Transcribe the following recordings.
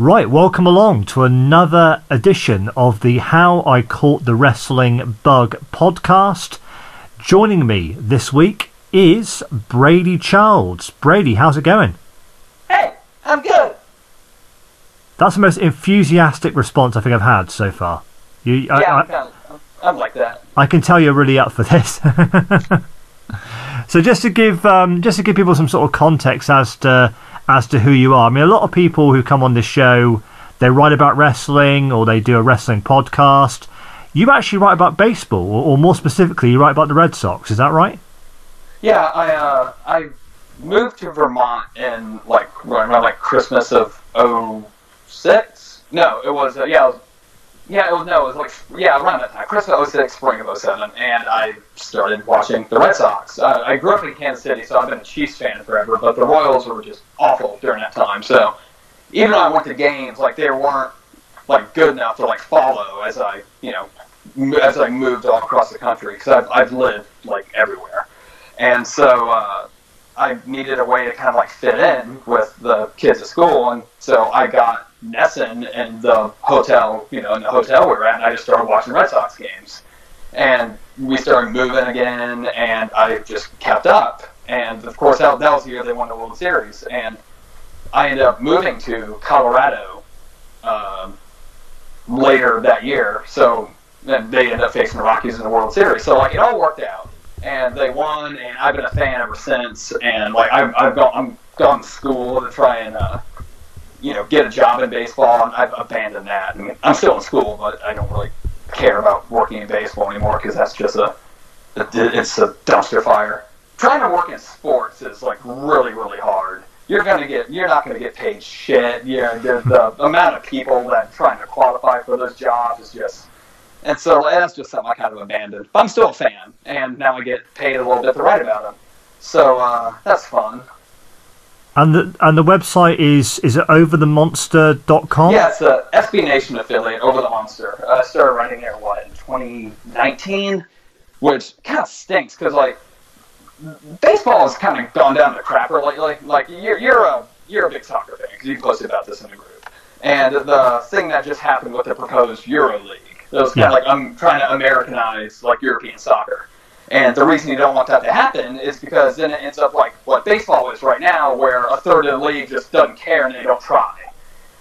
Right, welcome along to another edition of the How I Caught the Wrestling Bug podcast. Joining me this week is Brady Childs. Brady, how's it going? Hey, I'm good. That's the most enthusiastic response I think I've had so far. You, yeah, I, am kind of, I'm like that. I can tell you're really up for this. so just to give um, just to give people some sort of context as to as to who you are. I mean, a lot of people who come on this show, they write about wrestling or they do a wrestling podcast. You actually write about baseball, or, or more specifically, you write about the Red Sox. Is that right? Yeah, I uh, I moved to Vermont in like around like Christmas of 06. No, it was uh, yeah, it was yeah, was no, it was like yeah, around that time, Christmas 06, spring of 07, and I started watching the Red Sox. Uh, I grew up in Kansas City, so I've been a Chiefs fan forever, but the Royals were just awful during that time. So even though I went to games, like they weren't like good enough to like follow as I you know as I moved all across the country because I've I've lived like everywhere, and so. Uh, I needed a way to kind of like fit in with the kids at school, and so I got NESN in the hotel, you know, in the hotel we were at, and I just started watching Red Sox games. And we started moving again, and I just kept up. And of course, that, that was the year they won the World Series. And I ended up moving to Colorado um, later that year. So then they ended up facing the Rockies in the World Series. So like it all worked out, and they won. And I've been a fan ever since. And like I've, I've gone, I'm gone to school to try and uh, you know, get a job in baseball, and I've abandoned that. I mean, I'm still in school, but I don't really care about working in baseball anymore because that's just a, it's a dumpster fire. Trying to work in sports is like really, really hard. You're gonna get, you're not gonna get paid shit. Yeah, the, the amount of people that trying to qualify for those jobs is just, and so that's just something I kind of abandoned. But I'm still a fan, and now I get paid a little bit to write about them. So uh, that's fun. And the and the website is is it overthemonster.com? Yeah, it's a SB Nation affiliate, Over the Monster. Uh, I started writing there what in 2019, which kind of stinks because like baseball has kind of gone down the crapper lately. Like you're you're a you're a big soccer fan because you posted about this in the group, and the thing that just happened with the proposed Euro League, it was kind yeah. of like I'm trying to Americanize like European soccer. And the reason you don't want that to happen is because then it ends up like what baseball is right now, where a third of the league just doesn't care and they don't try.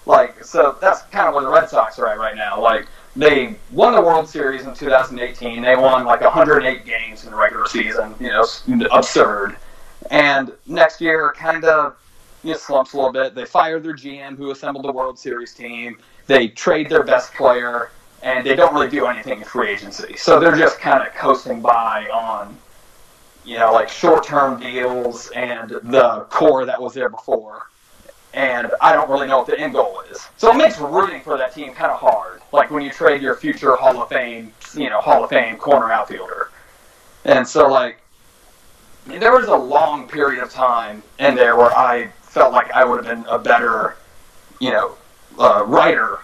Like, so that's kind of where the Red Sox are at right now. Like, they won the World Series in 2018. They won like 108 games in the regular season. You know, absurd. And next year, kind of you know, slumps a little bit. They fired their GM, who assembled the World Series team. They trade their best player and they don't really do anything in free agency. So they're just kind of coasting by on, you know, like short-term deals and the core that was there before. And I don't really know what the end goal is. So it makes rooting for that team kind of hard. Like when you trade your future Hall of Fame, you know, Hall of Fame corner outfielder. And so like, there was a long period of time in there where I felt like I would have been a better, you know, uh, writer.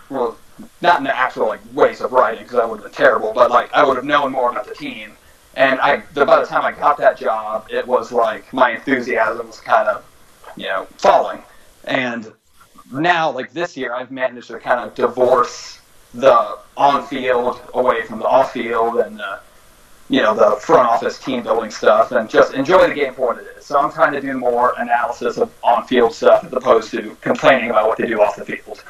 Not in the actual like ways of writing because that would have been terrible, but like I would have known more about the team. And I, the, by the time I got that job, it was like my enthusiasm was kind of, you know, falling. And now, like this year, I've managed to kind of divorce the on-field away from the off-field and the, you know, the front office team building stuff, and just enjoy the game for what it is. So I'm trying to do more analysis of on-field stuff as opposed to complaining about what they do off the field.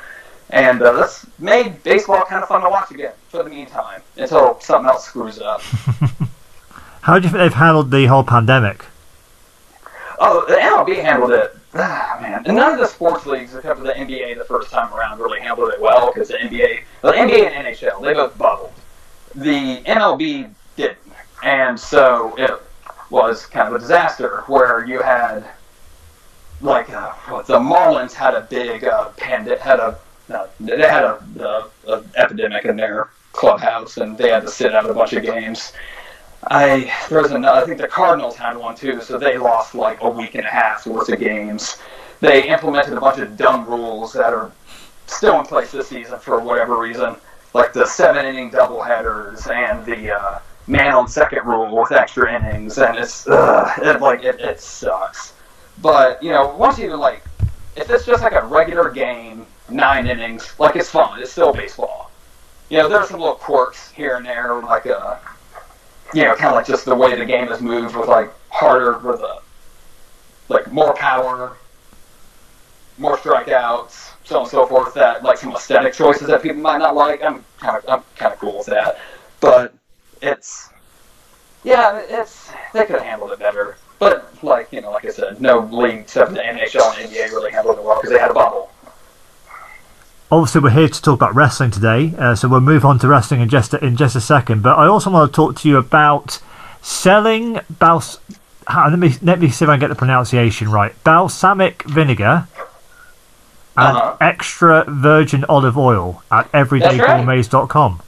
And uh, this made baseball kind of fun to watch again for the meantime until something else screws it up. How do you think they've handled the whole pandemic? Oh, the MLB handled it. Ah, man, and none of the sports leagues, except for the NBA, the first time around, really handled it well because the NBA, the NBA and NHL, they both bubbled. The MLB didn't, and so it was kind of a disaster where you had like uh, the Marlins had a big uh, pandemic, had a no, they had a, a, a, epidemic in their clubhouse, and they had to sit out a bunch of games. I there was another. I think the Cardinals had one too, so they lost like a week and a half worth of games. They implemented a bunch of dumb rules that are still in place this season for whatever reason, like the seven inning doubleheaders and the uh, man on second rule with extra innings, and it's uh, it, like it, it sucks. But you know, once you like, if it's just like a regular game nine innings. Like it's fun. It's still baseball. You know, there's some little quirks here and there, like uh, you know, kind of like just the way the game is moved with like harder with a like more power, more strikeouts, so on and so forth. That like some aesthetic choices that people might not like. I'm kind of I'm kind of cool with that, but it's yeah, it's they could have handled it better. But like you know, like I said, no league except the NHL and NBA really handled it well because they had a bubble. Obviously, we're here to talk about wrestling today, uh, so we'll move on to wrestling in just in just a second. But I also want to talk to you about selling bals. Let me let me see if I can get the pronunciation right. Balsamic vinegar and Uh-huh. extra virgin olive oil at everydaygourmets.com.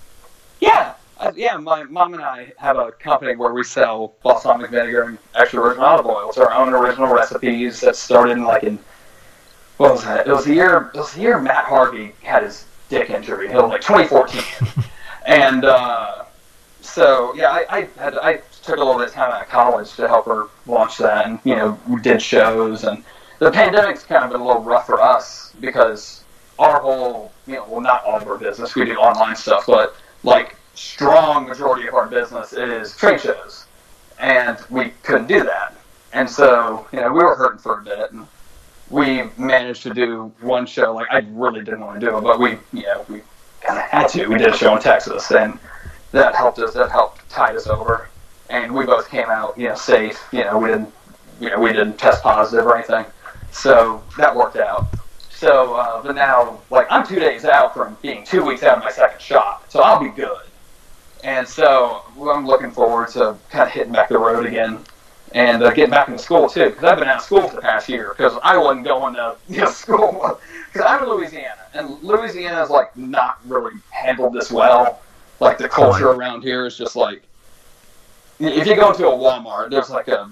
Yeah, uh, yeah. My mom and I have a company where we sell balsamic vinegar and extra virgin olive oil. It's our own original recipes that started in like in what was that? It was the year. It was the year Matt Harvey had his dick injury. It was like 2014, and uh, so yeah, I, I had I took a little bit of time out of college to help her launch that, and you know we did shows, and the pandemic's kind of been a little rough for us because our whole you know well not all of our business we do online stuff, but like strong majority of our business is trade shows, and we couldn't do that, and so you know we were hurting for a bit, and we managed to do one show. Like I really didn't want to do it, but we you know we kind of had to. We did a show in Texas, and that helped us. That helped tide us over, and we both came out you know safe. You know we didn't you know we didn't test positive or anything, so that worked out. So, uh, but now, like, I'm two days out from being two weeks out of my second shot, so I'll be good. And so I'm looking forward to kind of hitting back the road again and uh, getting back into school too, because I've been out of school for the past year because I wasn't going to you know, school. Because I'm in Louisiana, and Louisiana is like not really handled this well. Like the culture around here is just like, if you go into a Walmart, there's like a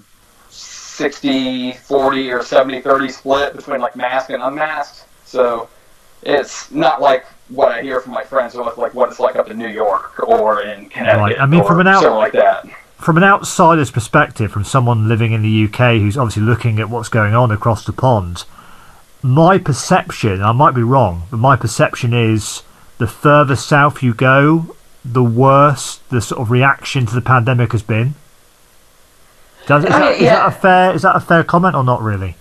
60 40 or 70 30 split between like masked and unmasked. So it's not like what I hear from my friends with like what it's like up in New York or in Connecticut. Right. I mean, or from an out- like that. From an outsider's perspective, from someone living in the UK who's obviously looking at what's going on across the pond, my perception, I might be wrong, but my perception is the further south you go, the worse the sort of reaction to the pandemic has been. Does, is, I that, mean, is that a fair is that a fair comment or not really?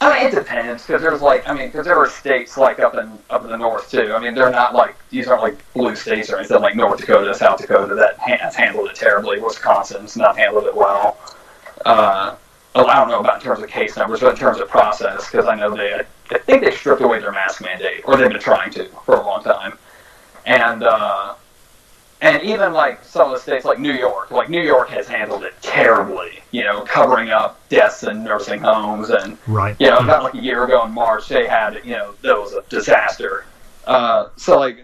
I mean, it depends because there's like, I mean, because there are states like up in up in the north too. I mean, they're not like these aren't like blue states or anything like North Dakota, South Dakota that has handled it terribly. Wisconsin's not handled it well. Uh, I don't know about in terms of case numbers, but in terms of process, because I know they, I think they stripped away their mask mandate, or they've been trying to for a long time, and uh, and even like some of the states like New York, like New York has handled it terribly. You know, covering up deaths in nursing homes and Right. you know, about like a year ago in March, they had, you know, that was a disaster. Uh, so like,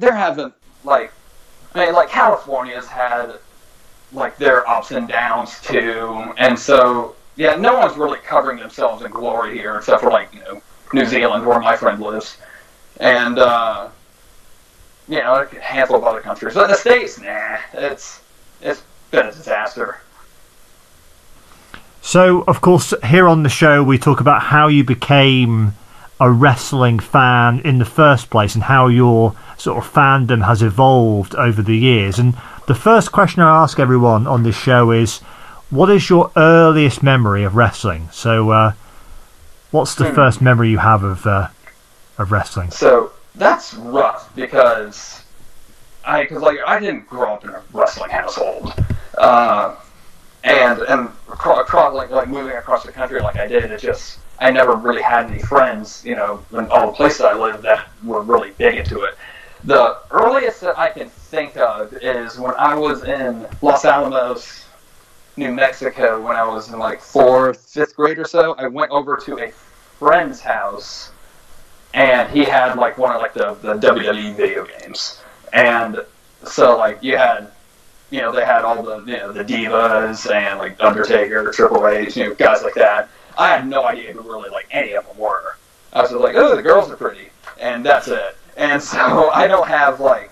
there haven't like, I mean, like California's had like their ups and downs too, and so yeah, no one's really covering themselves in glory here, except for like you know New Zealand, where my friend lives, and uh, you know a handful of other countries. But in the states, nah, it's it's been a disaster. So, of course, here on the show, we talk about how you became a wrestling fan in the first place and how your sort of fandom has evolved over the years. And the first question I ask everyone on this show is what is your earliest memory of wrestling? So, uh, what's the Hmm. first memory you have of, uh, of wrestling? So that's rough because I, because like I didn't grow up in a wrestling household, uh, and and across, like like moving across the country like I did, it just I never really had any friends, you know, in all the places I lived that were really big into it. The earliest that I can think of is when I was in Los Alamos, New Mexico, when I was in like fourth, fifth grade or so. I went over to a friend's house and he had like one of like the, the WWE video games. And so like you had you know, they had all the you know, the divas and like Undertaker, Triple H, you know, guys like that. I had no idea who really like any of them were. I was just like, oh, the girls are pretty, and that's it. And so I don't have like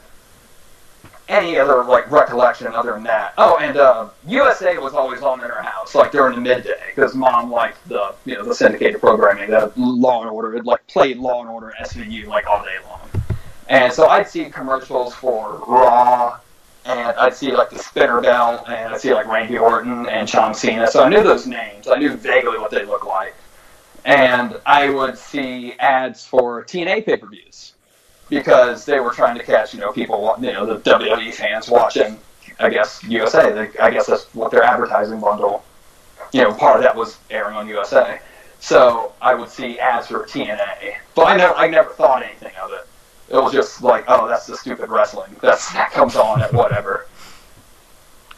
any other like recollection other than that. Oh, and uh, USA was always on in our house, like during the midday, because mom liked the you know the syndicated programming, the Law and Order. It like played Law and Order SVU like all day long, and so I'd see commercials for Raw, and I'd see like the Spinner Belt, and I'd see like Randy Orton and John Cena. So I knew those names. I knew vaguely what they looked like, and I would see ads for TNA pay-per-views because they were trying to catch, you know, people, you know, the WWE fans watching, I guess, USA. I guess that's what their advertising bundle, you know, part of that was airing on USA. So I would see ads for TNA, but I never, I never thought anything of it. It was just like, oh, that's the stupid wrestling. That's that comes on at whatever.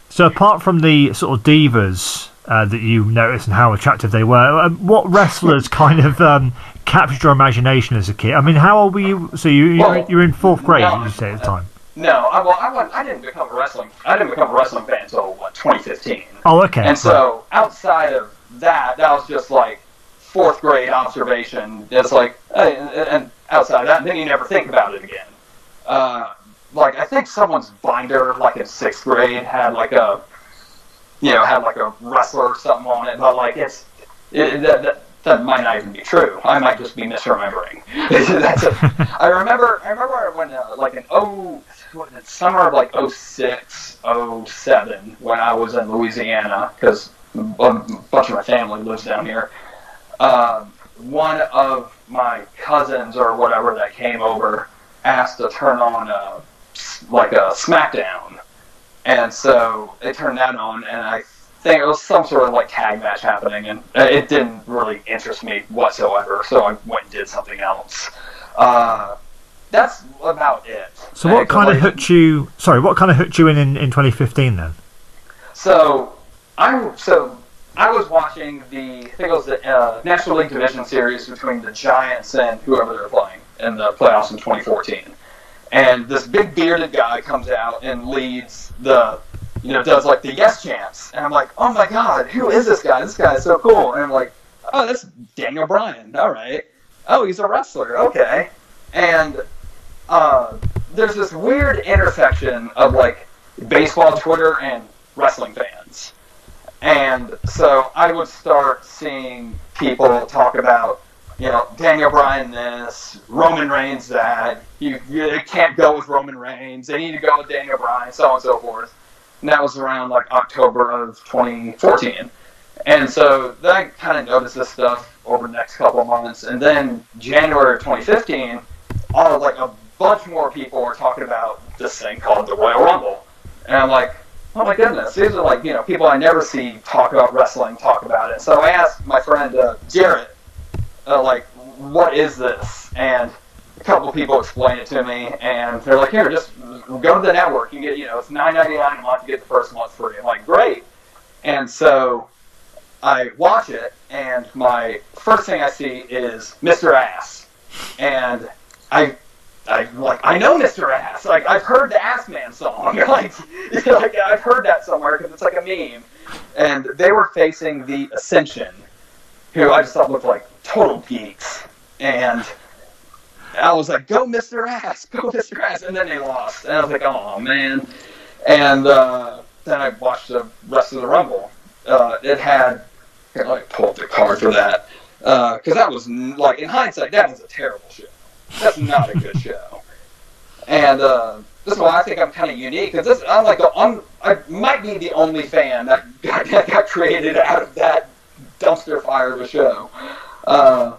So apart from the sort of divas uh, that you noticed and how attractive they were. Um, what wrestlers kind of um, captured your imagination as a kid? I mean, how old were you? So you you Well, you're in fourth grade, no, you say at the time? No, I, well, I, went, I didn't become a wrestling. I didn't become a wrestling fan until what 2015. Oh, okay. And so outside of that, that was just like fourth grade observation. It's like, and and outside of that, and then you never think about it again. Uh, like I think someone's binder, like in sixth grade, had like a, you know, had like a wrestler or something on it. But like it's, it, that, that that might not even be true. I might just be misremembering. That's a, I remember. I remember when uh, like in oh, summer of like 06, 07, when I was in Louisiana because a bunch of my family lives down here. Um, one of my cousins or whatever that came over asked to turn on a, like a SmackDown, and so they turned that on, and I think it was some sort of like tag match happening, and it didn't really interest me whatsoever. So I went and did something else. Uh, that's about it. so what kind of hooked you? Sorry, what kind of hooked you in in, in 2015 then? So I so I was watching the I think it was the uh, National League Division Series between the Giants and whoever they were playing in the playoffs in 2014, and this big bearded guy comes out and leads the you know does like the yes chants, and I'm like, oh my god, who is this guy? This guy is so cool, and I'm like, oh, that's Daniel Bryan. All right. Oh, he's a wrestler. Okay. And uh, there's this weird intersection of like baseball Twitter and wrestling fans. And so I would start seeing people talk about, you know, Daniel Bryan this, Roman Reigns that, you, you can't go with Roman Reigns, they need to go with Daniel Bryan, so on and so forth. And that was around like October of 2014. And so then I kind of noticed this stuff over the next couple of months. And then January of 2015, all like a bunch more people were talking about this thing called the Royal Rumble. And I'm like, oh my goodness, these are like, you know, people I never see talk about wrestling, talk about it. So I asked my friend uh, Jarrett, uh, like, what is this? And a couple people explained it to me, and they're like, here, just go to the network. You get, you know, it's nine ninety nine a month. You get the first month free. I'm like, great. And so I watch it, and my first thing I see is Mr. Ass, and I, I like I know Mr. Ass. Like I've heard the Ass Man song. like, like I've heard that somewhere because it's like a meme. And they were facing the Ascension, who I just thought looked like total geeks, and I was like, "Go, Mr. Ass! Go, Mr. Ass!" And then they lost, and I was like, "Oh man!" And uh, then I watched the rest of the Rumble. Uh, it had here, let me pull up the card for that. Because that was, like, in hindsight, that was a terrible show. That's not a good show. And uh, this is why I think I'm kind of unique. Because this, I'm like, the, I'm, I might be the only fan that got, that got created out of that dumpster fire of a show. Uh,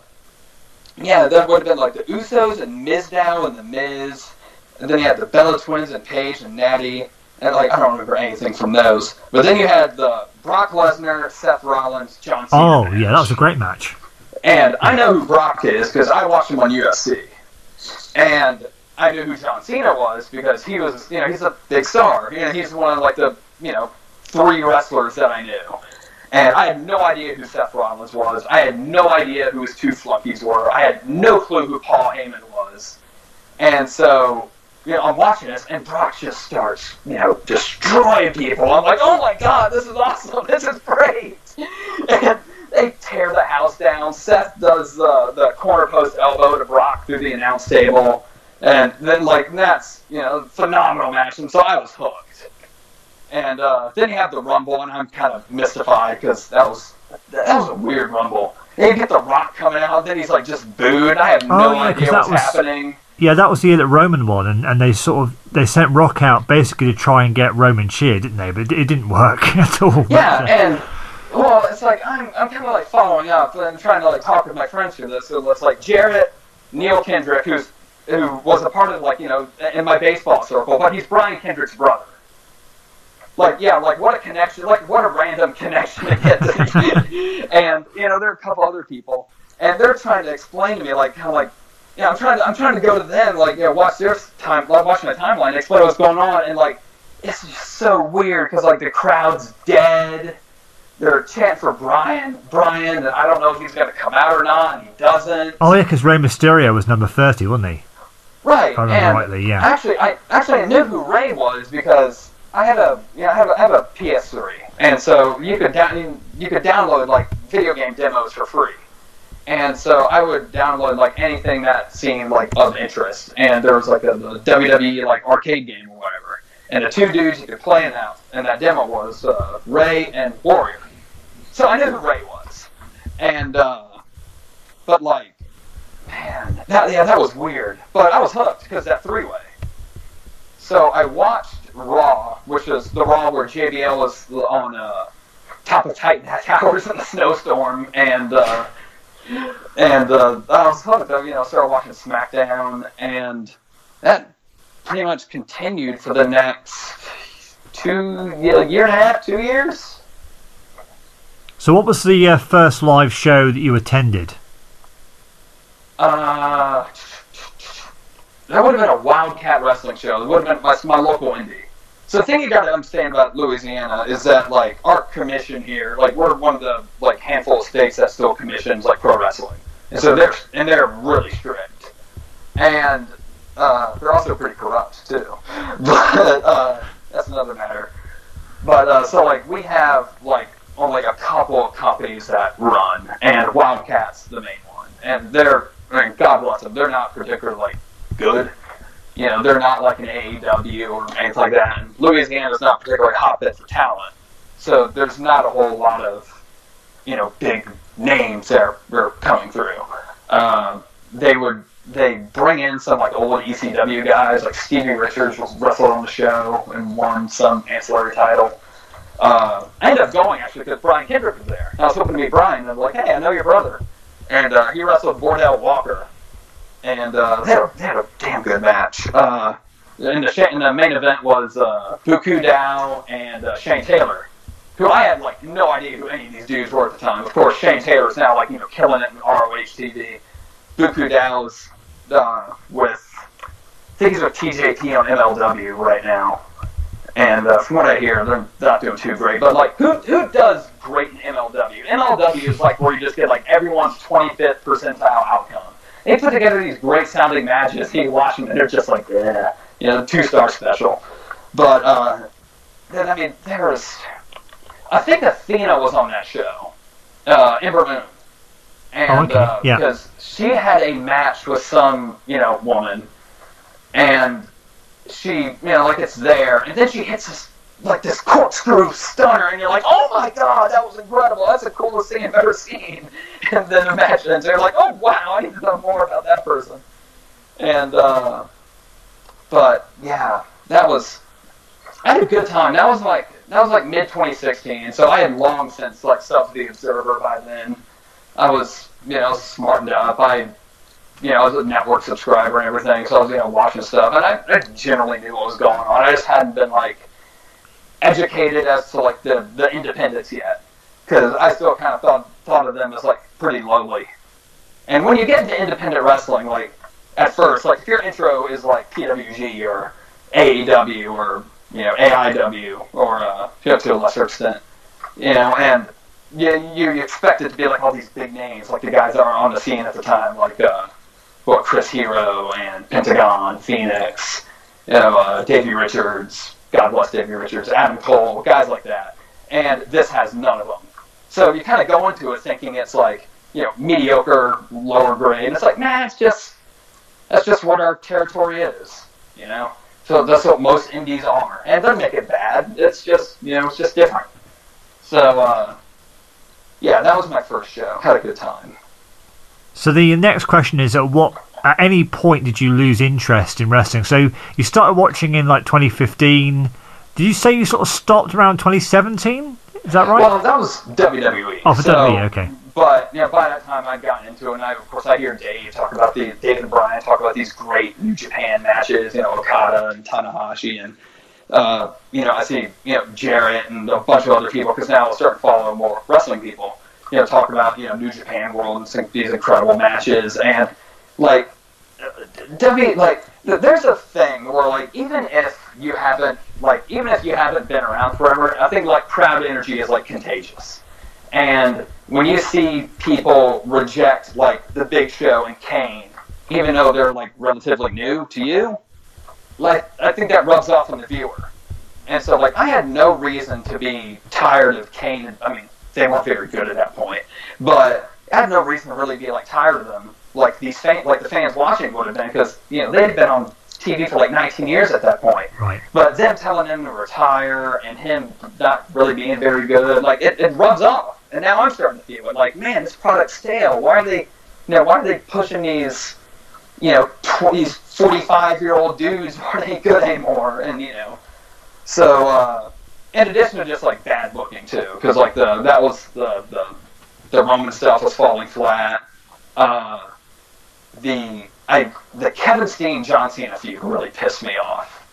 yeah, that would have been like the Usos and Mizdow and the Miz. And then you had the Bella Twins and Paige and Natty. And like I don't remember anything from those. But then you had the Brock Lesnar, Seth Rollins, John Cena. Oh match. yeah, that was a great match. And I know who Brock is because I watched him on UFC. And I knew who John Cena was because he was, you know, he's a big star. You know, he's one of like the, you know, three wrestlers that I knew. And I had no idea who Seth Rollins was. I had no idea who his two flunkies were. I had no clue who Paul Heyman was. And so, you know, I'm watching this, and Brock just starts, you know, destroying people. I'm like, oh my god, this is awesome. This is great. And they tear the house down. Seth does the, the corner post elbow to Brock through the announce table. And then like that's you know phenomenal match, and so I was hooked. And uh, then you have the Rumble, and I'm kind of mystified because that was that was a weird Rumble. And you get the Rock coming out, then he's like just booed. I have no Oh, yeah, 'cause idea what's was- happening. Yeah, that was the year that Roman won, and, and they sort of they sent Rock out basically to try and get Roman cheered, didn't they? But it, it didn't work at all. Yeah, uh, and well, it's like I'm I'm kind of like following up and trying to like talk with my friends through this. So it's like Jarrett, Neil Kendrick, who's who was a part of like you know in my baseball circle, but he's Brian Kendrick's brother. Like yeah, like what a connection! Like what a random connection to get. And you know there are a couple other people, and they're trying to explain to me like kind of like. Yeah, I'm trying to I'm trying to go to them like you know watch their time like watch my timeline explain what's going on and like it's just so weird because like the crowd's dead they're chanting for Brian. Brian, and I don't know if he's going to come out or not, and he doesn't. oh yeah, because Rey Mysterio was number thirty, wasn't he? Right. If I remember and rightly, yeah. Actually, I actually I knew who Rey was because I had a you know I have a, I have a PS3, and so you could down you could download like video game demos for free. And so I would download like anything that seemed like of interest, and there was like a the WWE like arcade game or whatever, and the two dudes you could play in that in that demo was uh, Rey and Warrior. So I knew who Rey was, and uh, but like, man, that yeah, that was weird. But I was hooked because that three way. So I watched Raw, which is the Raw where JBL was on uh, top of Titan Towers in the snowstorm, and uh, and uh, I was hooked. I, you know, started watching SmackDown, and that pretty much continued for the next two year, year and a half, two years. So what was the uh, first live show that you attended? Uh, that would have been a Wildcat wrestling show. It would have been my, my local indie. So the thing you got to understand about Louisiana is that like our commission here, like we're one of the like handful of states that still commissions like pro wrestling, and so they're and they're really strict, and uh, they're also pretty corrupt too. But uh, that's another matter. But uh, so like we have like only a couple of companies that run, and Wildcat's the main one, and they're I mean, God bless them, they're not particularly good. You know, they're not like an AEW or anything like that. And Louisiana's not particularly hotbed for talent, so there's not a whole lot of you know big names that are, are coming through. Um, they would they bring in some like old ECW guys, like Stevie Richards wrestled on the show and won some ancillary title. Uh, I ended up going actually because Brian Kendrick was there. I was hoping to meet Brian, and I'm like, hey, I know your brother, and uh, he wrestled Bordell Walker, and uh, they, had a, they had a damn good match. Uh, and the, and the main event was uh, Dao and uh, Shane Taylor, who I had like no idea who any of these dudes were at the time. Of course, Shane Taylor is now like you know killing it in ROH TV. Bu Ku Dao's uh, with I think he's with TJP on MLW right now. And uh, from what I hear, they're not doing too great. But like, who who does great in MLW? MLW is like where you just get like everyone's 25th percentile outcome. They put together these great sounding matches. You watch them and they're just like, yeah, you know, two star special. But uh, then I mean, there's, I think Athena was on that show, uh, Ember Moon, and Oh, okay, uh, yeah. because she had a match with some you know woman, and she, you know, like it's there, and then she hits this like this corkscrew stunner, and you're like, oh my god, that was incredible. That's the coolest thing I've ever seen. And then the match ends. They're like, oh wow, I need to know more about that person. And uh, but yeah, that was I had a good time. That was like that was like mid 2016, so I had long since like subbed the Observer by then. I was you know smartened up. I you know I was a network subscriber and everything, so I was you know watching stuff, and I, I generally knew what was going on. I just hadn't been like educated as to like the the independents yet, because I still kind of thought thought of them as like pretty lowly. And when you get into independent wrestling, like at first, like if your intro is like PWG or AEW or you know AIW or uh, you know, to a lesser extent, you know, and you, you you expect it to be like all these big names, like the guys that are on the scene at the time, like uh, what Chris Hero and Pentagon, Fenix, you know, uh, Davey Richards, God bless Davey Richards, Adam Cole, guys like that. And this has none of them. So you kind of go into it thinking it's like you know mediocre, lower grade. It's like, nah, it's just that's just what our territory is, you know. So that's what most indies are, and it doesn't make it bad. It's just you know, it's just different. So uh, yeah, that was my first show. Had a good time. So the next question is: At what, at any point, did you lose interest in wrestling? So you started watching in like 2015. Did you say you sort of stopped around 2017? Is that right? Well, that was WWE. oh, for so, WWE, okay. But you know, by that time I'd gotten into it, and I, of course I hear Dave talk about the Dave and Brian talk about these great New Japan matches, you know, Okada and Tanahashi, and uh, you know, I see you know Jarrett and a bunch of other people because now I'll start following more wrestling people. You know, talk about you know New Japan World and these incredible matches, and like W like there's a thing where like even if you haven't like even if you haven't been around forever, I think like crowd energy is like contagious. And when you see people reject like the Big Show and Kane, even though they're like relatively new to you, like I think that rubs off on the viewer. And so like I had no reason to be tired of Kane. I mean, they weren't very good at that point, but I had no reason to really be like tired of them, like these fan, like the fans watching would have been, because you know they'd been on TV for like 19 years at that point. Right. But them telling him to retire and him not really being very good, like it, it rubs off. And now I'm starting to feel it. Like, man, this product's stale. Why are they, you know, why are they pushing these, you know, tw- these 45 year old dudes? Why are they good anymore? And you know, so uh, in addition to just like bad booking too, because like the that was the the the Roman stuff was falling flat. Uh, the I the Kevin Steen John Cena feud really pissed me off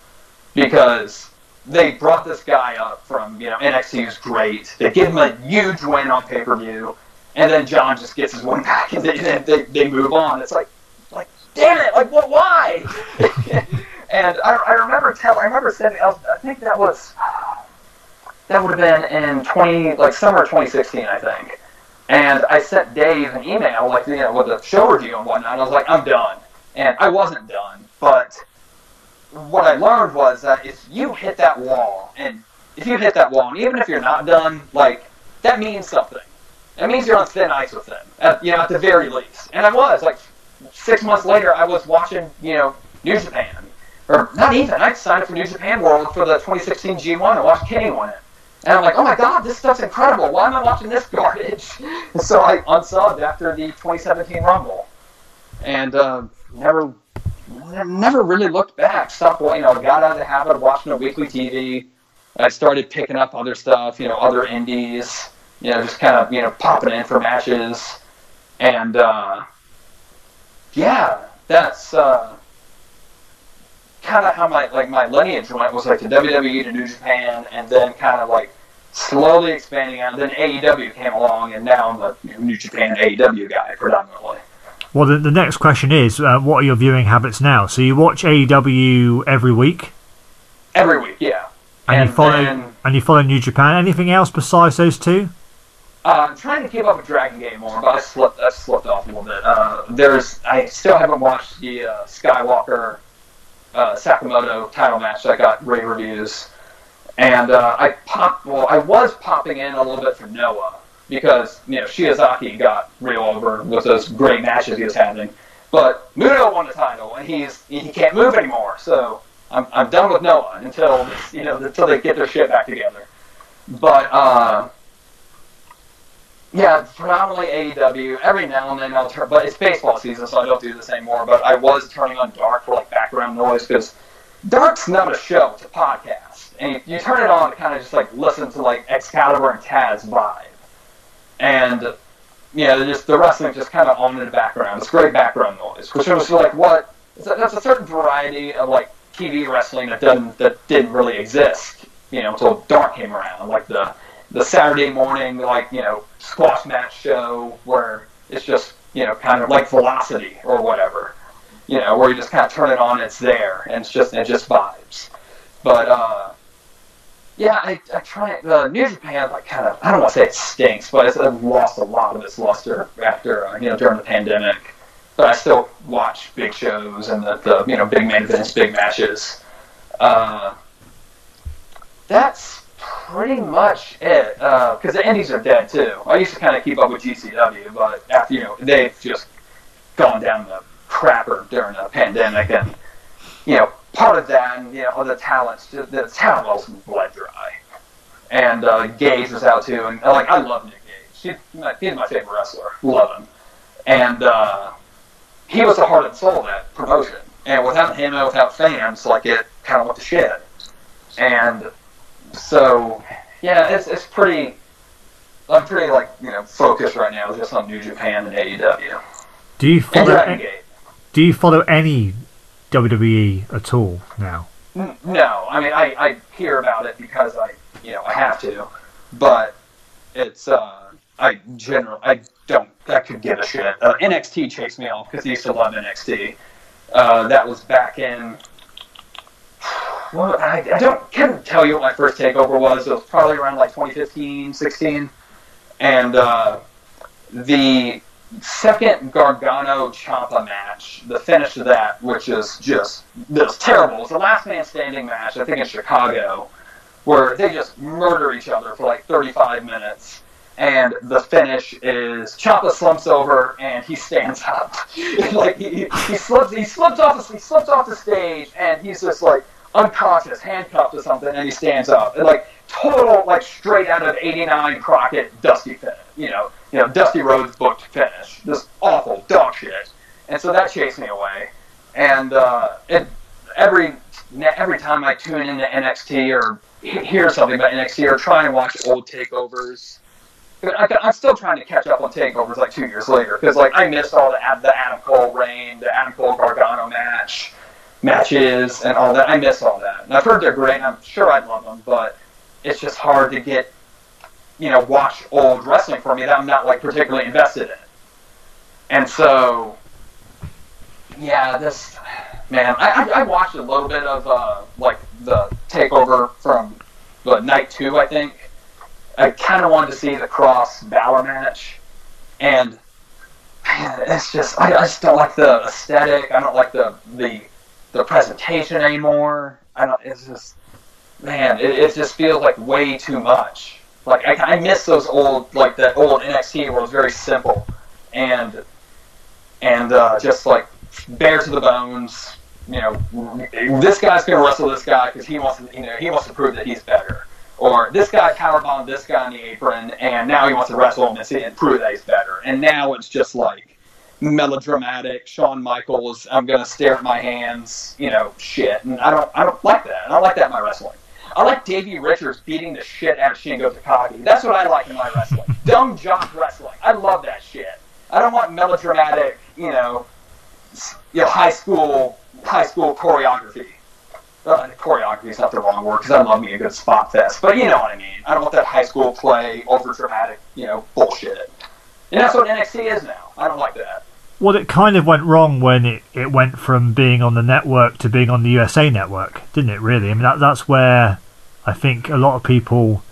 because they brought this guy up from you know NXT who's great. They give him a huge win on pay per view, and then John just gets his win back, and they, they they move on. It's like like damn it, like what? Why? and I, I remember tell I remember was, I think that was that would have been in twenty like summer 2016 I think. And I sent Dave an email, like, you know, with a show review and whatnot. And I was like, I'm done. And I wasn't done. But what I learned was that if you hit that wall, and if you hit that wall, and even if you're not done, like, that means something. It means you're on thin ice with them, at, you know, at the very least. And I was. Like, six months later, I was watching, you know, New Japan. Or not even. I signed up for New Japan World for the 2016 G1 and watched Kenny win it. And I'm like, oh my god, this stuff's incredible. Why am I watching this garbage? So I unsubbed after the 2017 Rumble, and uh, never, never really looked back. Stopped, you know, got out of the habit of watching a weekly TV. I started picking up other stuff, you know, other indies, you know, just kind of, you know, popping in for matches, and uh, yeah, that's. Uh, kind of how my like my lineage went was like to WWE to New Japan, and then kind of like slowly expanding out. Then AEW came along, and now I'm the New Japan AEW guy predominantly. Well, the, the next question is, uh, what are your viewing habits now? So you watch AEW every week, Every week, yeah. and, you follow then, and you follow New Japan. Anything else besides those two? uh, I'm trying to keep up with Dragon Gate more, but I slipped I slipped off a little bit. Uh, there's I still haven't watched the uh, Skywalker uh, Sakamoto title match that got rave reviews. And uh, I popped, well, I was popping in a little bit for Noah because, you know, Shiozaki got real over with those great matches he was having. But Muto won the title, and he's he can't move anymore. So I'm, I'm done with Noah until you know until they get their shit back together. But uh, yeah, predominantly AEW. Every now and then I'll turn, but it's baseball season, so I don't do this anymore. But I was turning on Dark for like background noise because Dark's not a show; it's a podcast, and you turn it on to kind of just like listen to like Excalibur and Taz vibe, and yeah, just the wrestling just kind of on in the background. It's great background noise, which was like what that's a certain variety of like TV wrestling that doesn't that didn't really exist, you know, until Dark came around, like the the Saturday morning like you know squash match show where it's just you know kind of like Velocity or whatever, you know, where you just kind of turn it on, it's there, and it's just it just vibes. But uh, yeah, I, I try the New Japan like kind of I don't want to say it stinks, but it's, it lost a lot of its luster after uh, you know during the pandemic. But I still watch big shows and the, the you know big main events, big matches. Uh, that's pretty much it. Because the indies are dead too. I used to kind of keep up with GCW, but after you know they've just gone down the crapper during the pandemic, and you know, part of that, and you know, the talents, the talent was bled dry. And uh, Gage was out too, and like I love Nick Gage. He's my, he's my favorite wrestler. Love him. And uh, he was the heart and soul of that promotion. And without him and without fans, like it kind of went to shit. And so, yeah, it's it's pretty. I'm pretty like you know focused right now just on New Japan and AEW. Do you follow? Dragon a- Gate. do you follow any WWE at all now? No, I mean I, I hear about it because I you know I have to, but it's uh I generally I don't I could give a shit. Uh, NXT chased me off because I used to love NXT. Uh, that was back in. Well, I, I don't can't tell you what my first takeover was. It was probably around like 2015, 16, and uh, the second Gargano Ciampa match, the finish of that, which is just terrible. It was the last man standing match, I think in Chicago, where they just murder each other for like 35 minutes. And the finish is Ciampa slumps over and he stands up. like he, he slips he slips off the, he slips off the stage and he's just like unconscious, handcuffed to something, and he stands up. And like total like straight out of '89 Crockett Dusty finish. You know, you know Dusty Rhodes booked finish. Just awful dog shit. And so that chased me away. And uh, it, every every time I tune into NXT or hear something about NXT or try and watch old takeovers. I, I'm still trying to catch up on takeovers like two years later because like I missed all the the Adam Cole reign, the Adam Cole Gargano match, matches, and all that. I miss all that, and I've heard they're great. I'm sure I'd love them, but it's just hard to get you know watch old wrestling for me that I'm not like particularly invested in. And so, yeah, this man, I, I, I watched a little bit of uh, like the takeover from the night two, I think. I kind of wanted to see the Kross Balor match, and man, it's just I, I just don't like the aesthetic. I don't like the the the presentation anymore. I don't. It's just man, it, it just feels like way too much. Like I, I miss those old like that old NXT where it was very simple and and uh, just like bare to the bones. You know, this guy's gonna wrestle this guy because he wants to. You know, he wants to prove that he's better. Or this guy powerbombed this guy in the apron, and now he wants to wrestle him and, see, and prove that he's better. And now it's just like melodramatic. Shawn Michaels, I'm gonna stare at my hands, you know, shit. And I don't, I don't like that. I don't like that in my wrestling. I like Davey Richards beating the shit out of Shingo Takagi. That's what I like in my wrestling. Dumb jock wrestling. I love that shit. I don't want melodramatic, you know, you know, high school, high school choreography. Uh, choreography is not the wrong word because I love me a good spot fest, but you know what I mean. I don't want that high school play, over dramatic, you know, bullshit. And that's what NXT is now. I don't like that. Well, it kind of went wrong when it, it went from being on the network to being on the USA network, didn't it? Really, I mean that that's where I think a lot of people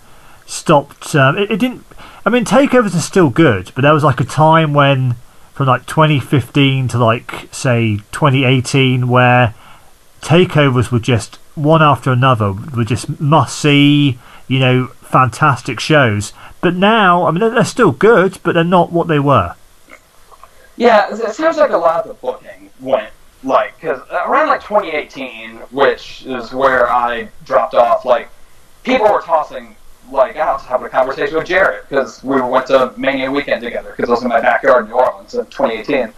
stopped. Um, it, it didn't. I mean, takeovers are still good, but there was like a time when, from like 2015 to like say 2018, where takeovers were just one after another, were just must see, you know, fantastic shows. But now, I mean, they're, they're still good, but they're not what they were. Yeah, it sounds like a lot of the booking went like because around like 2018, which is where I dropped off. Like people were tossing. Like I was having a conversation with Jared because we went to Mania weekend together because it was in my backyard in New Orleans in 2018,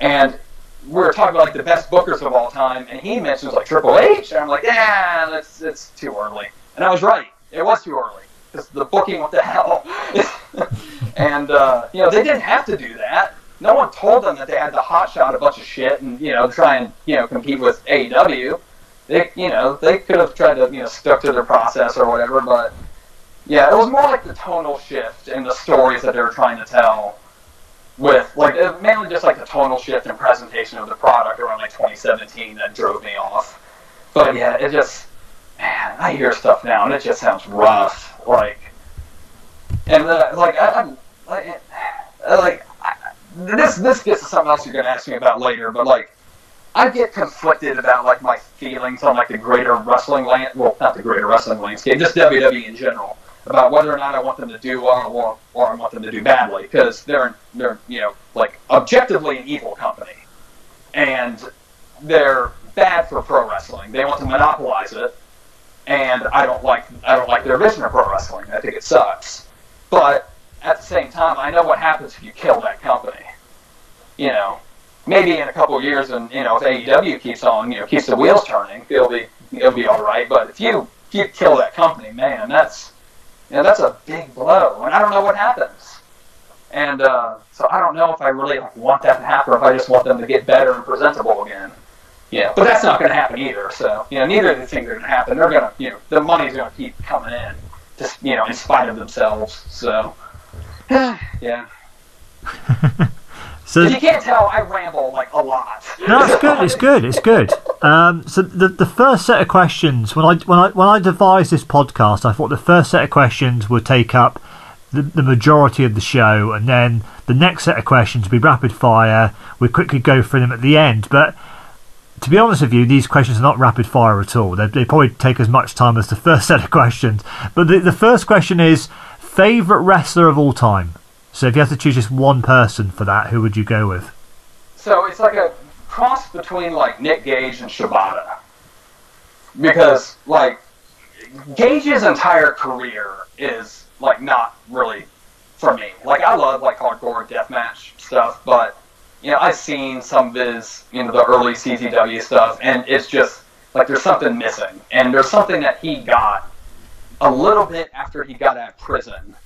and we were talking about like the best bookers of all time, and he mentions like Triple H, and I'm like, yeah, that's it's too early, and I was right. It was too early because the booking, what the hell? and uh, you know they didn't have to do that. No one told them that they had to hotshot a bunch of shit and you know try and you know compete with AEW. They you know they could have tried to you know stuck to their process or whatever, but yeah, it was more like the tonal shift in the stories that they were trying to tell. With like mainly just like the tonal shift and presentation of the product around like 2017 that drove me off. But yeah, it just man, I hear stuff now and it just sounds rough. Like and uh, like I, I'm like, like this this gets to something else you're gonna ask me about later, but like I get conflicted about like my feelings on like the greater wrestling land well not the greater wrestling landscape, just WWE in general. About whether or not I want them to do well or, or I want them to do badly, because they're they're you know like objectively an evil company, and they're bad for pro wrestling. They want to monopolize it, and I don't like I don't like their vision of pro wrestling. I think it sucks. But at the same time, I know what happens if you kill that company. You know, maybe in a couple of years, and you know, if AEW keeps on, you know, keeps the wheels turning, it'll be it'll be all right. But if you if you kill that company, man, that's you know, that's a big blow, and I don't know what happens. And uh, so I don't know if I really want that to happen, or if I just want them to get better and presentable again. Yeah, but that's not going to happen either. So you know, neither of the things are going to happen. They're going to, you know, the money's going to keep coming in, just you know, in spite of themselves. So yeah. So If you can't tell, I ramble like a lot. no, it's good. It's good. It's good. Um, so the the first set of questions when I when I when I devised this podcast, I thought the first set of questions would take up the, the majority of the show, and then the next set of questions would be rapid fire. We'd quickly go through them at the end, but. To be honest with you, these questions are not rapid fire at all. They, they probably take as much time as the first set of questions. But the, the first question is favourite wrestler of all time. So if you had to choose just one person for that, who would you go with? So it's like a cross between like Nick Gage and Shibata. Because like Gage's entire career is like not really for me. Like I love like hardcore deathmatch stuff, but you know, I've seen some of his, you know, the early CZW stuff, and it's just like there's something missing, and there's something that he got a little bit after he got out of prison,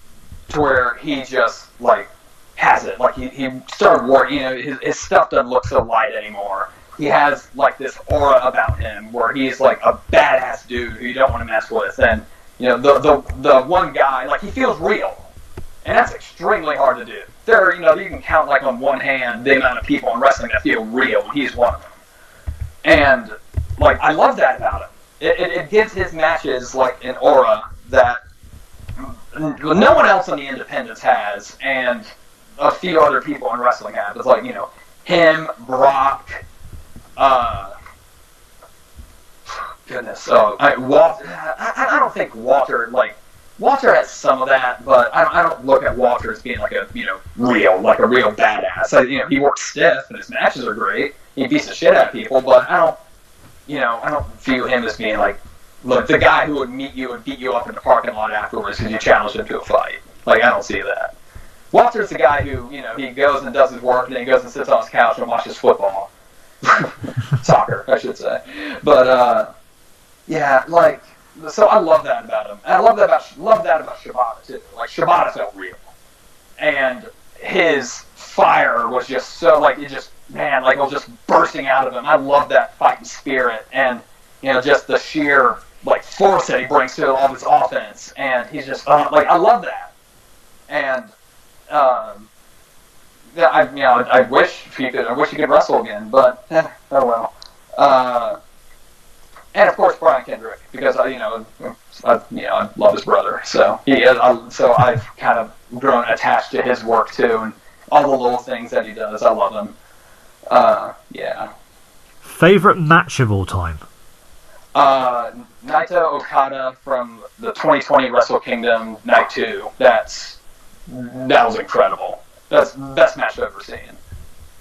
to where he just like has it. Like he, he started working, you know, his, his stuff doesn't look so light anymore. He has like this aura about him where he's like a badass dude who you don't want to mess with, and you know, the the the one guy like he feels real, and that's extremely hard to do. There, are, you know, you can count like on one hand the amount of people in wrestling that feel real, he's one of them. And like I love that about him. It, it, it gives his matches like an aura that no one else in the independents has, and a few other people in wrestling have. It's like you know him, Brock, uh, goodness, so I, Walter. I, I don't think Walter like Walter has some of that, but I don't, I don't look at Walter as being like a you know real like a real badass. I, you know he works stiff and his matches are great. He beats the shit out of people, but I don't you know I don't view him as being like look the guy who would meet you and beat you up in the parking lot afterwards because you challenged him to a fight. Like I don't see that. Walter's the guy who you know he goes and does his work and then he goes and sits on his couch and watches football, soccer I should say. But uh, yeah, like so I love that about him. And I love that about love that about Shibata too. Like Shibata felt real, and his fire was just so like it just man like it was just bursting out of him. I love that fighting spirit and you know just the sheer like force that he brings to all this offense. And he's just uh, like I love that. And um, yeah, I you know I, I wish he could I wish he could wrestle again, but eh, oh well. Uh, and of course Brian Kendrick because I, you know, I, you know, I love his brother. So he, I, so I've kind of grown attached to his work too, and all the little things that he does. I love him. Uh, yeah. Favorite match of all time? Uh, Naito Okada from the 2020 Wrestle Kingdom Night Two. That's that was incredible. That's best match I've ever seen.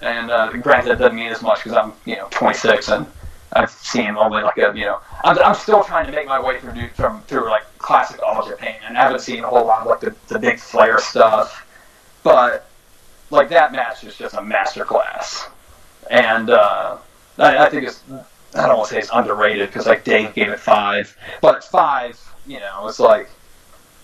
And uh, granted, it doesn't mean as much because I'm you know 26 and I've seen only like a you know I'm, I'm still trying to make my way through from through like classic All Japan and I haven't seen a whole lot of like the, the big Flair stuff, but like that match is just a masterclass, and uh, I, I think it's I don't want to say it's underrated because like Dave gave it five, but five you know it's like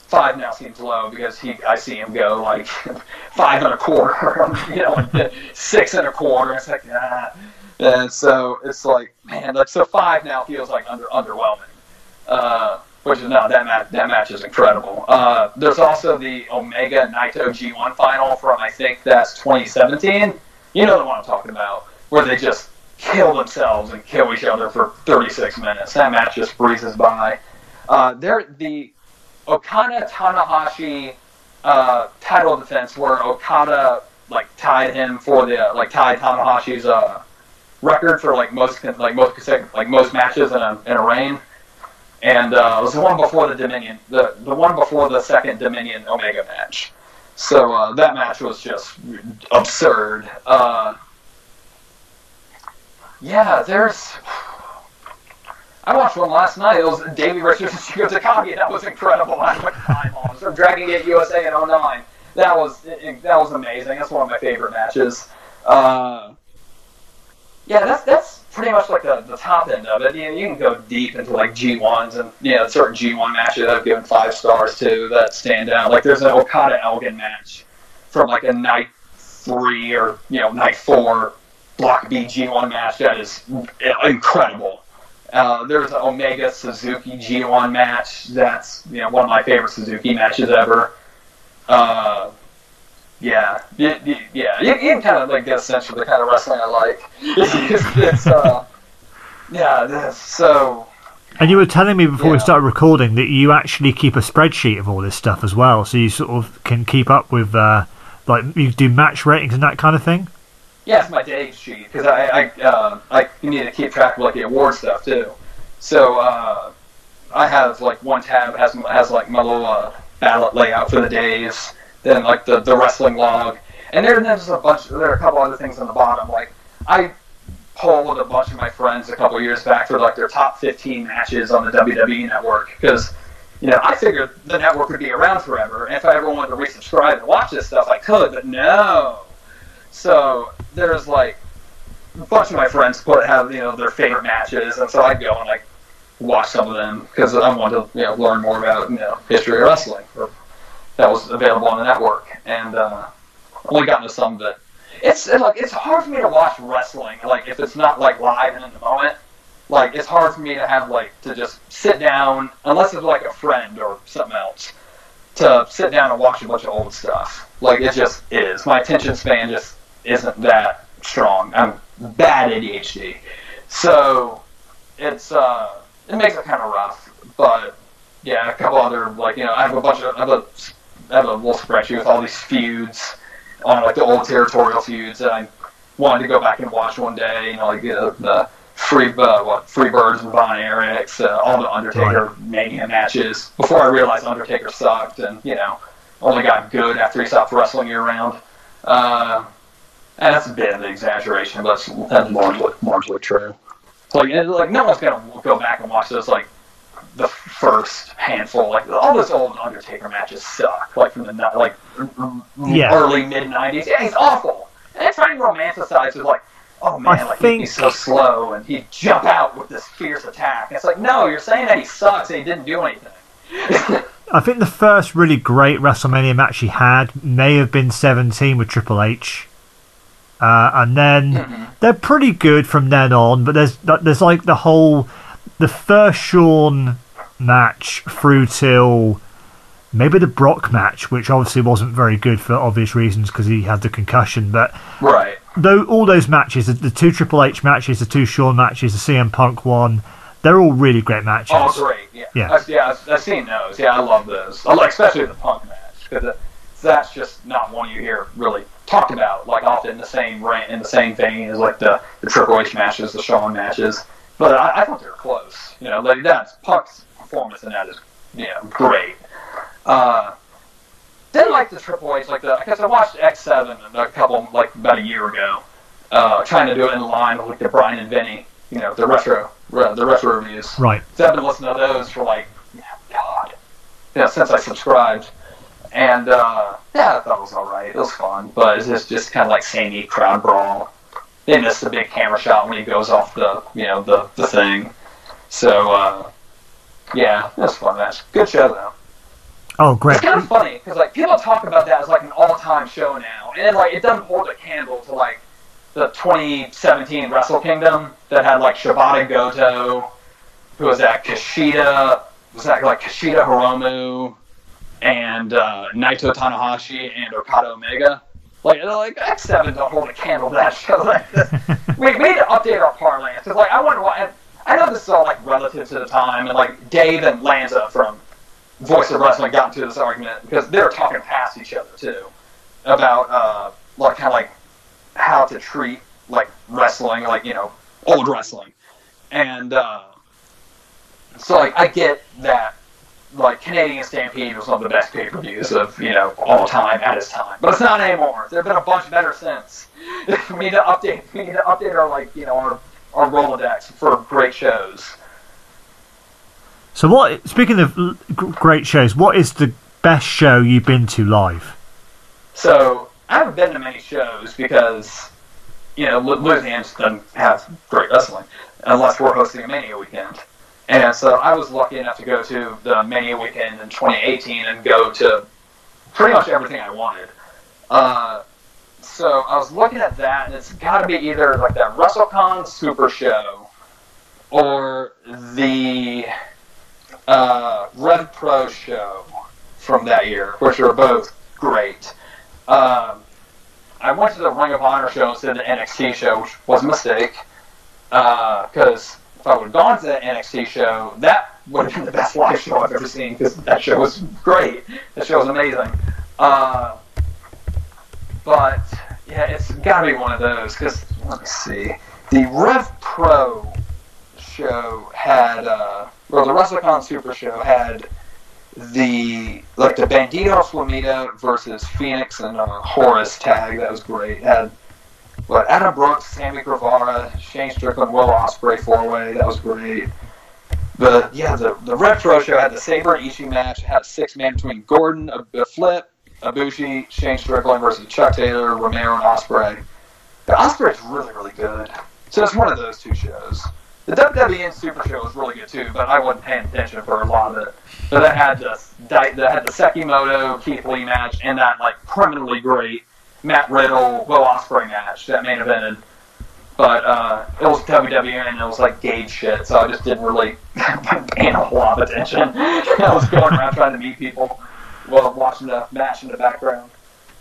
five now seems low because he I see him go like five and a quarter, you know, six and a quarter. It's like ah. And so it's like, man, like so five now feels like under underwhelming. Uh, which is no, that match that match is incredible. Uh, there's also the Omega Naito G1 final from I think that's 2017. You know the one I'm talking about, where they just kill themselves and kill each other for 36 minutes. That match just breezes by. Uh, there, the Okada Tanahashi uh, title defense, where Okada like tied him for the like tied Tanahashi's uh, record for like most like most like most matches in a in a reign, and uh, it was the one before the Dominion, the the one before the second Dominion Omega match. So uh, that match was just absurd. Uh, yeah, there's. I watched one last night. It was Davey versus Shingo Takagi. That was incredible. I went on from Dragon Gate USA in 09. That was that was amazing. That's one of my favorite matches. Uh, yeah, that's that's pretty much like the, the top end of it. You, know, you can go deep into like G1s and you know certain G1 matches I've given five stars to that stand out. Like there's an Okada Elgin match from like a night three or you know night four Block B G1 match that is incredible. Uh, there's an Omega Suzuki G1 match that's you know one of my favorite Suzuki matches ever. Uh, yeah, yeah, yeah. You, you can kind of like get a sense for the kind of wrestling I like. it's, it's uh, yeah, so. And you were telling me before Yeah. we started recording that you actually keep a spreadsheet of all this stuff as well, so you sort of can keep up with, uh, like, you do match ratings and that kind of thing. Yeah, it's my day sheet because I I, uh, I need to keep track of like the award stuff too. So uh, I have like one tab has has like my little uh, ballot layout for the days, then like the, the wrestling log, and there, there's a bunch. There are a couple other things on the bottom. Like I polled a bunch of my friends a couple years back for like their top 15 matches on the WWE network because. You know, I figured the network would be around forever, and if I ever wanted to resubscribe and watch this stuff, I could, but no. So there's like a bunch of my friends put have you know their favorite matches, and so I go and like watch some of them because I want to you know learn more about you know history of wrestling or, that was available on the network, and uh, only got into some of it. It's it, like it's hard for me to watch wrestling like if it's not like live and in the moment. Like it's hard for me to have like to just sit down unless it's like a friend or something else to sit down and watch a bunch of old stuff. Like it just is. My attention span just isn't that strong. I'm bad at ADHD, so it's uh, it makes it kind of rough. But yeah, a couple other like you know, I have a bunch of I have a, I have a little spreadsheet with all these feuds on like the old territorial feuds that I wanted to go back and watch one day. You know, like the, the free uh, what free birds and Von Erichs, uh, all the Undertaker Mania matches. Before I realized Undertaker sucked, and you know, only got good after he stopped wrestling year round. Uh, that's a bit of an exaggeration, but that's largely, largely true. Like, it- like no one's gonna go back and watch those like the first handful. Like all those old Undertaker matches suck. Like from the like Yeah. early mid '90s. Yeah, he's awful. And it's trying to romanticize it like, oh man, I like think- he's so slow and he'd jump out with this fierce attack. It's like, no, you're saying that he sucks and he didn't do anything. I think the first really great WrestleMania match he had may have been 17 with Triple H. Uh, and then Mm-hmm. they're pretty good from then on, but there's there's like the whole the first Shawn match through till maybe the Brock match, which obviously wasn't very good for obvious reasons because he had the concussion. But right. though all those matches, the, the two Triple H matches, the two Shawn matches, the CM Punk one, they're all really great matches. Oh, great. Yeah. Yeah. I've, yeah, I've, I've seen those. Yeah, I love those. I like, especially the punk match because that's just not one you hear really talked about like often the same ra- in the same vein as like the, the Triple H matches, the Shawn matches. But I, I thought they were close. You know, like that's Punk's performance in that is you know great. Uh, didn't like the Triple H like the because I watched X Seven a couple like about a year ago, uh, trying to do it in line with like the Bryan and Vinny, you know, the retro the retro reviews. Right. So I've been listening to those for like, God, yeah, since I subscribed. And uh, yeah, I thought it was all right. It was fun, but it's just, just kind of like samey crowd brawl. They missed the big camera shot when he goes off the you know the the thing. So uh, yeah, it was fun match. Good show though. Oh, great. It's kind of funny because like people talk about that as like an all-time show now, and like it doesn't hold a candle to like the 2017 Wrestle Kingdom that had like Shibata Goto, who was that Kushida, was that like Kushida Hiromu, and uh, Naito Tanahashi and Okada Omega. Like, like X7 don't hold a candle to that show. Like, this. we, we need to update our parlance because like I wonder why. and I know this is all like relative to the time, and like Dave and Lanza from Voice of Wrestling got into this argument because they were talking past each other too about uh, like kind of like how to treat like wrestling, like you know old wrestling, and uh, so like I get that like Canadian Stampede was one of the best pay per views of you know all time at its time, but it's not anymore. There've been a bunch better since. we need to update. We need to update our like you know our our Rolodex for great shows. So, what? Speaking of great shows, what is the best show you've been to live? So I haven't been to many shows because, you know, Louisiana doesn't have great wrestling unless we're hosting a Mania weekend. And so I was lucky enough to go to the Mania weekend in 2018 and go to pretty much everything I wanted. Uh, so I was looking at that, and it's got to be either like that WrestleCon Super Show or the uh, Rev Pro Show from that year, which are both great. Um, I went to the Ring of Honor show instead of the NXT show, which was a mistake. Because I would have gone to the NXT show, that would have been the best live show I've ever seen. Because that show was great. That show was amazing. Uh, but yeah, it's got to be one of those. Because let me see, the Rev Pro show had, uh, well, the WrestleCon Super Show had the like the Bandido Flamita versus Fenix and uh, tag. That was great. Had what Adam Brooks, Sammy Guevara, Shane Strickland, Will Ospreay four way. That was great. But yeah, the the Retro Show had the Sabre and Ishii match. It had six man between Gordon, a, a Flip, Abushi, Shane Strickland versus Chuck Taylor, Romero, and Ospreay. The Ospreay's really really good. So it's one of those two shows. The WWN Super Show was really good too, but I wasn't paying attention for a lot of it. But that had the that had the Sekimoto Keith Lee match and that like criminally great Matt Riddle Will Ospreay match that main evented. But uh, it was WWN and it was like gauge shit, so I just didn't really pay a whole lot of attention. I was going around trying to meet people while watching the match in the background.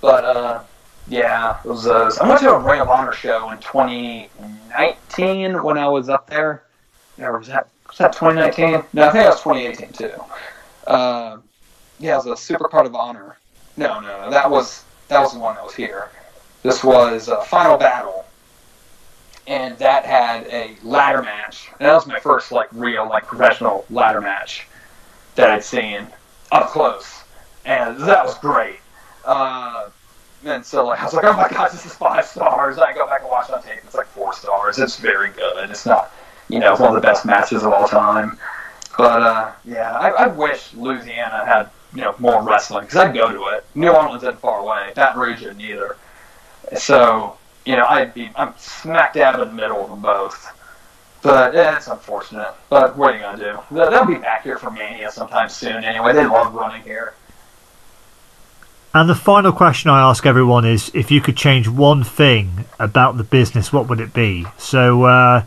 But uh, yeah, it was those. I went to a Ring of Honor show in 2019 when I was up there. Or was that was that 2019? No, I think that was 2018 too. Uh, yeah, it was a Super Card of Honor. No, no, no, that was that was the one that was here. This was uh, Final Battle, and that had a ladder match. And that was my first like real like professional ladder match that I'd seen up close, and that was great. Uh, and so like I was like, oh my gosh, this is five stars. And I go back and watch it on tape. It's like four stars. It's very good. It's not, you know, one of the best matches of all time. But uh, yeah, I, I wish Louisiana had you know more wrestling because I'd go to it. New Orleans isn't far away. Baton Rouge isn't either. So you know, I'd be I'm smack dab in the middle of them both. But yeah, it's unfortunate. But what are you gonna do? They'll, be back here for Mania sometime soon. Anyway, they love running here. And the final question I ask everyone is if you could change one thing about the business, what would it be? So, uh,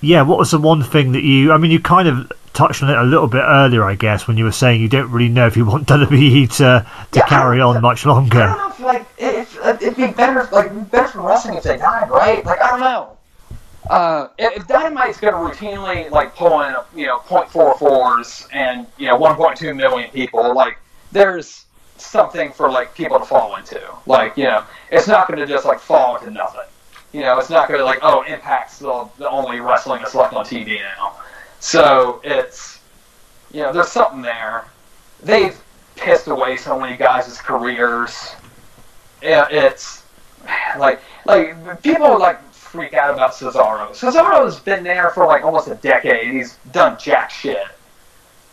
yeah, what was the one thing that you, I mean, you kind of touched on it a little bit earlier, I guess, when you were saying you don't really know if you want WWE to, to Yeah, carry on much longer. I don't know if like if, if it'd be better like better for wrestling if they died, right? Like I don't know. Uh, if, Dynamite's going to routinely like pull in you know .44s and you know 1.2 million people, like there's something for like people to fall into. Like you know, it's not going to just like fall into nothing. You know, it's not going to like oh Impact's the, the only wrestling that's left on TV now. So it's you know there's something there. They've pissed away so many guys' careers. It's like like people like freak out about Cesaro. Cesaro's been there for like almost a decade. He's done jack shit,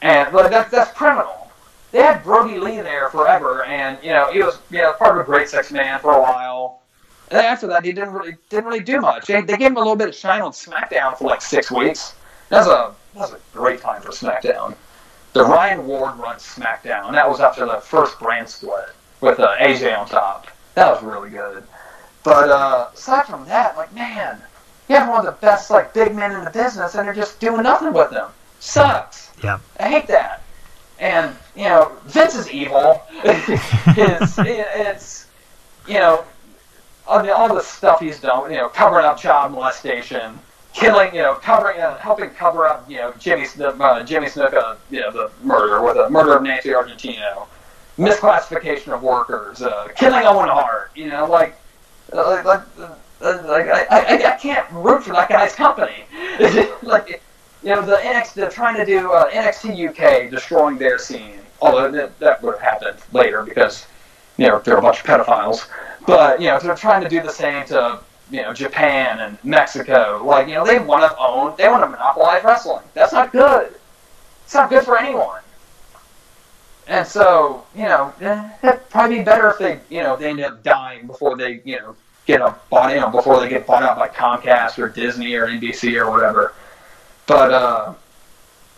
and like that's that's criminal. They had Brodie Lee there forever, and you know he was you know part of a great six man for a while. And after that, he didn't really didn't really do much. They, they gave him a little bit of shine on SmackDown for like six weeks. That was a that was a great time for SmackDown. The Ryan Ward run SmackDown. That was after the first brand split with uh, AJ on top. That was really good. But uh, aside from that, like man, you have one of the best like big men in the business, and they're just doing nothing with them. Sucks. Yeah. I hate that. And you know, Vince is evil. His it's you know all the, all the stuff he's done. You know, covering up child molestation, killing. You know, covering uh, helping cover up. You know, Jimmy uh, Jimmy Snuka. You know, the murder with the murder of Nancy Argentino, misclassification of workers, uh, killing Owen Hart. You know, like like like. Uh, like I, I, I can't root for that guy's company. like you know, the NXT, they're trying to do uh, NXT UK destroying their scene. Although that, that would have happened later because, you know, they're a bunch of pedophiles. But, you know, they're trying to do the same to you know Japan and Mexico. Like you know they want to own, they want to monopolize wrestling. That's not good. It's not good for anyone. And so you know eh, it'd probably be better if they you know they end up dying before they you know get bought know before they get bought out by Comcast or Disney or NBC or whatever. But uh,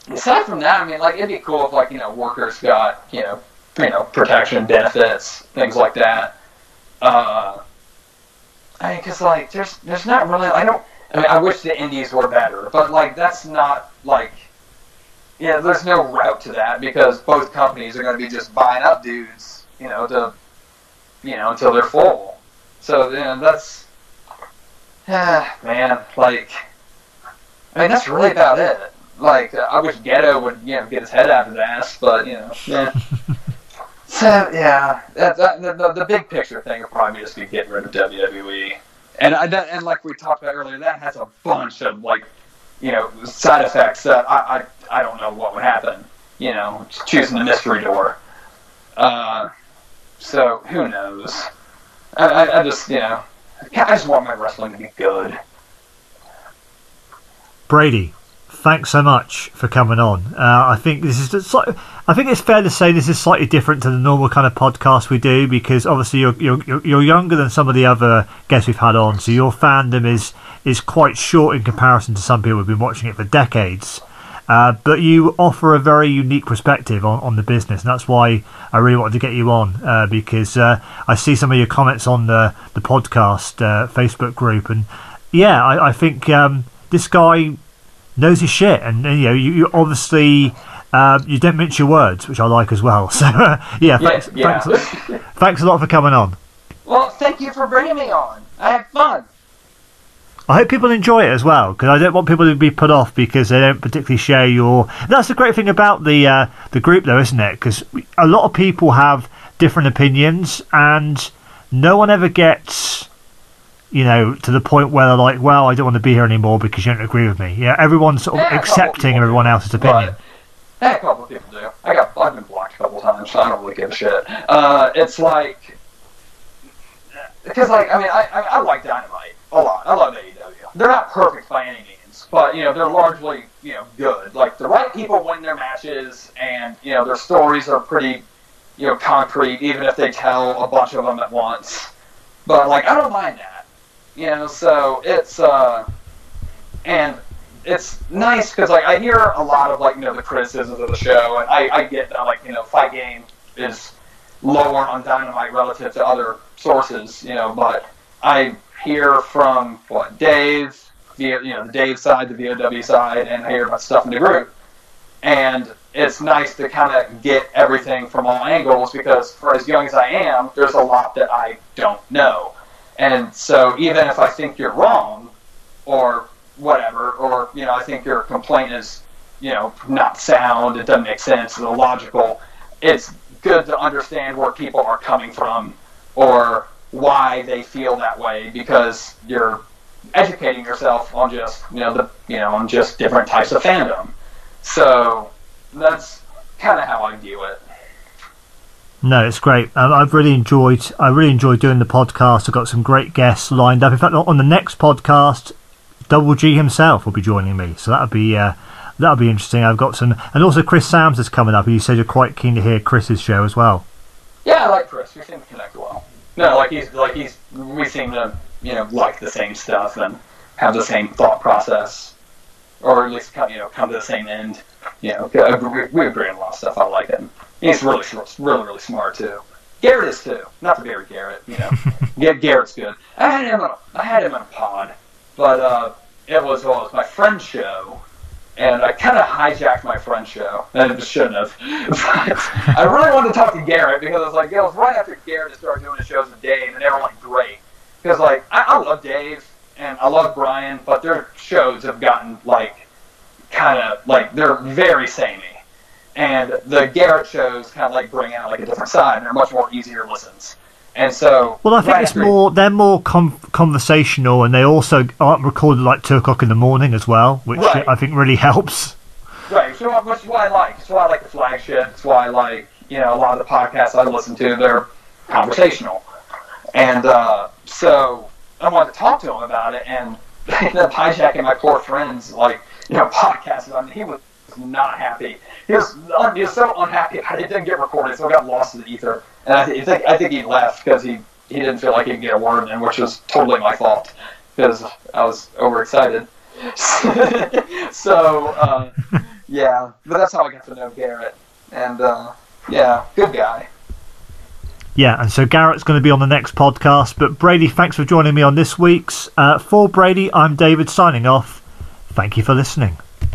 aside from that, I mean, like it'd be cool if like you know workers got you know you know protection benefits things like that. Uh, I mean, because like there's there's not really I don't I mean I wish the indies were better, but like that's not like yeah there's no route to that because both companies are going to be just buying up dudes you know to you know until they're full. So you know that's ah man like I mean that's really about it. Like I wish Gedo would you know get his head out of his ass, but you know yeah. So yeah, that, that, the, the, the big picture thing would probably just be getting rid of WWE, and I, that, and like we talked about earlier, that has a bunch of like, you know, side effects that I I, I don't know what would happen. You know, choosing the mystery door. Uh, so who knows? I, I, I just you know, I just want my wrestling to be good. Brady, thanks so much for coming on. Uh, I think this is I think it's fair to say this is slightly different to the normal kind of podcast we do because obviously you're you're, you're younger than some of the other guests we've had on, so your fandom is is quite short in comparison to some people who've been watching it for decades. Uh, but you offer a very unique perspective on, on the business, and that's why I really wanted to get you on uh, because uh, I see some of your comments on the the podcast uh, Facebook group, and yeah, I, I think um, this guy knows his shit, and, you know, you, you obviously. Um, you don't mince your words, which I like as well. So, uh, yeah, thanks, yeah, thanks, thanks a lot for coming on. Well, thank you for bringing me on. I had fun. I hope people enjoy it as well because I don't want people to be put off because they don't particularly share your. That's the great thing about the uh, the group, though, isn't it? Because a lot of people have different opinions, and no one ever gets you know, to the point where they're like, well, I don't want to be here anymore because you don't agree with me. Yeah, everyone's sort of Yeah, accepting everyone else's opinion. But, a couple of people do. I got I've been blocked a couple times, so I don't really give a shit. Uh, it's like because like I mean I, I I like Dynamite a lot. I love AEW. They're not perfect by any means, but you know they're largely you know good. Like the right people win their matches, and you know their stories are pretty you know concrete, even if they tell a bunch of them at once. But like I don't mind that. You know, so it's uh, and it's nice because like I hear a lot of like you know the criticisms of the show, and I, I get that like you know Fight Game is lower on Dynamite relative to other sources, you know, but I hear from what Dave, you know the Dave side, the VOW side, and I hear about stuff in the group, and it's nice to kind of get everything from all angles because for as young as I am, there's a lot that I don't know. And so even if I think you're wrong, or whatever, or you know, I think your complaint is, you know, not sound, it doesn't make sense, it's illogical. It's good to understand where people are coming from, or why they feel that way, because you're educating yourself on just, you know, the, you know, on just different types of fandom. So that's kind of how I view it. No, it's great. Um, I've really enjoyed. I really enjoyed doing the podcast. I've got some great guests lined up. In fact, on the next podcast, Double G himself will be joining me. So that'll be uh, that'll be interesting. I've got some, and also Chris Sams is coming up. And you said you're quite keen to hear Chris's show as well. Yeah, I like Chris. We seem to connect well. No, like he's like he's we seem to you know like the same stuff and have the same thought process, or at least come you know come to the same end. You know, we, we agree on a lot of stuff. I like him. He's really really really smart too. Garrett is too. Not to Barry Garrett, you know. yeah, Garrett's good. I had him on a, I had him in a pod, but uh, it was well, it was my friend's show, and I kind of hijacked my friend's show. And shouldn't have. But I really wanted to talk to Garrett because I was like, it was right after Garrett started doing the shows with Dave, and they were like great. Because like I, I love Dave and I love Bryan, but their shows have gotten like kind of like they're very samey. And the Garrett shows kind of like bring out like a different side, and they're much more easier listens. And so, Well, I think right it's more. They're more com- conversational, and they also aren't recorded like two o'clock in the morning as well, which Right. I think really helps. Right, so which is why I like. It's why I like the flagship. It's why I like, you know, a lot of the podcasts I listen to. They're conversational, and uh, so I wanted to talk to him about it, and they ended up hijacking my poor friend's like you know podcast. I mean, he was not happy. He was he was so unhappy it didn't get recorded, so it got lost in the ether. And I th- think I think he left because he he didn't feel like he could get a word in, which was totally my fault because I was overexcited. so uh, yeah, but that's how I got to know Garrett, and uh, yeah, good guy. Yeah, and so Garrett's going to be on the next podcast. But Brady, thanks for joining me on this week's. Uh, for Brady, I'm David signing off. Thank you for listening.